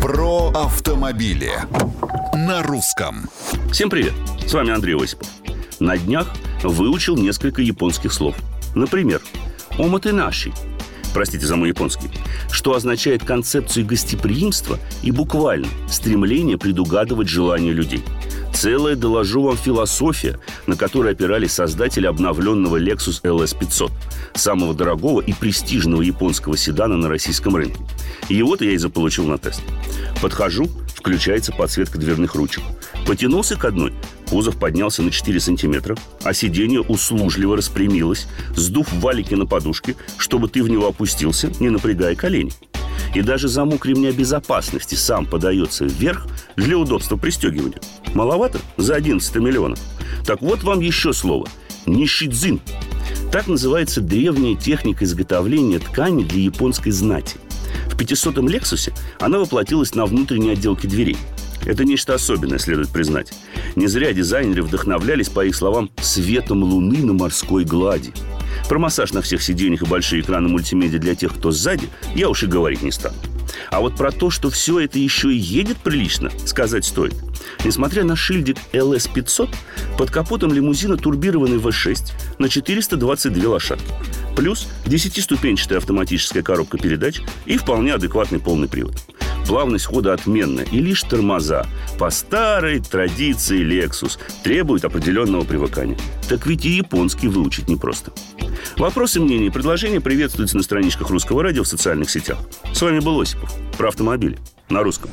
Про автомобили на русском. Всем привет! С вами Андрей Осипов. На днях выучил несколько японских слов. Например, «оматынаши» простите за мой японский, что означает концепцию гостеприимства и буквально стремление предугадывать желания людей – Целая, доложу вам, философия, на которой опирались создатели обновленного Lexus LS500, самого дорогого и престижного японского седана на российском рынке. Его-то я и заполучил на тест. Подхожу, включается подсветка дверных ручек. Потянулся к одной, кузов поднялся на 4 сантиметра, а сиденье услужливо распрямилось, сдув валики на подушке, чтобы ты в него опустился, не напрягая колени. И даже замок ремня безопасности сам подается вверх для удобства пристегивания. Маловато? За 11 миллионов. Так вот вам еще слово. Нишидзин. Так называется древняя техника изготовления ткани для японской знати. В 500-м «Лексусе» она воплотилась на внутренней отделке дверей. Это нечто особенное, следует признать. Не зря дизайнеры вдохновлялись, по их словам, светом луны на морской глади. Про массаж на всех сиденьях и большие экраны мультимедиа для тех, кто сзади, я уж и говорить не стану. А вот про то, что все это еще и едет прилично, сказать стоит. Несмотря на шильдик LS500, под капотом лимузина турбированный V6 на 422 лошадки. Плюс 10-ступенчатая автоматическая коробка передач и вполне адекватный полный привод. Плавность хода отменная, и лишь тормоза по старой традиции Lexus требуют определенного привыкания. Так ведь и японский выучить непросто. Вопросы, мнения и предложения приветствуются на страничках Русского радио в социальных сетях. С вами был Осипов. Про автомобили. На русском.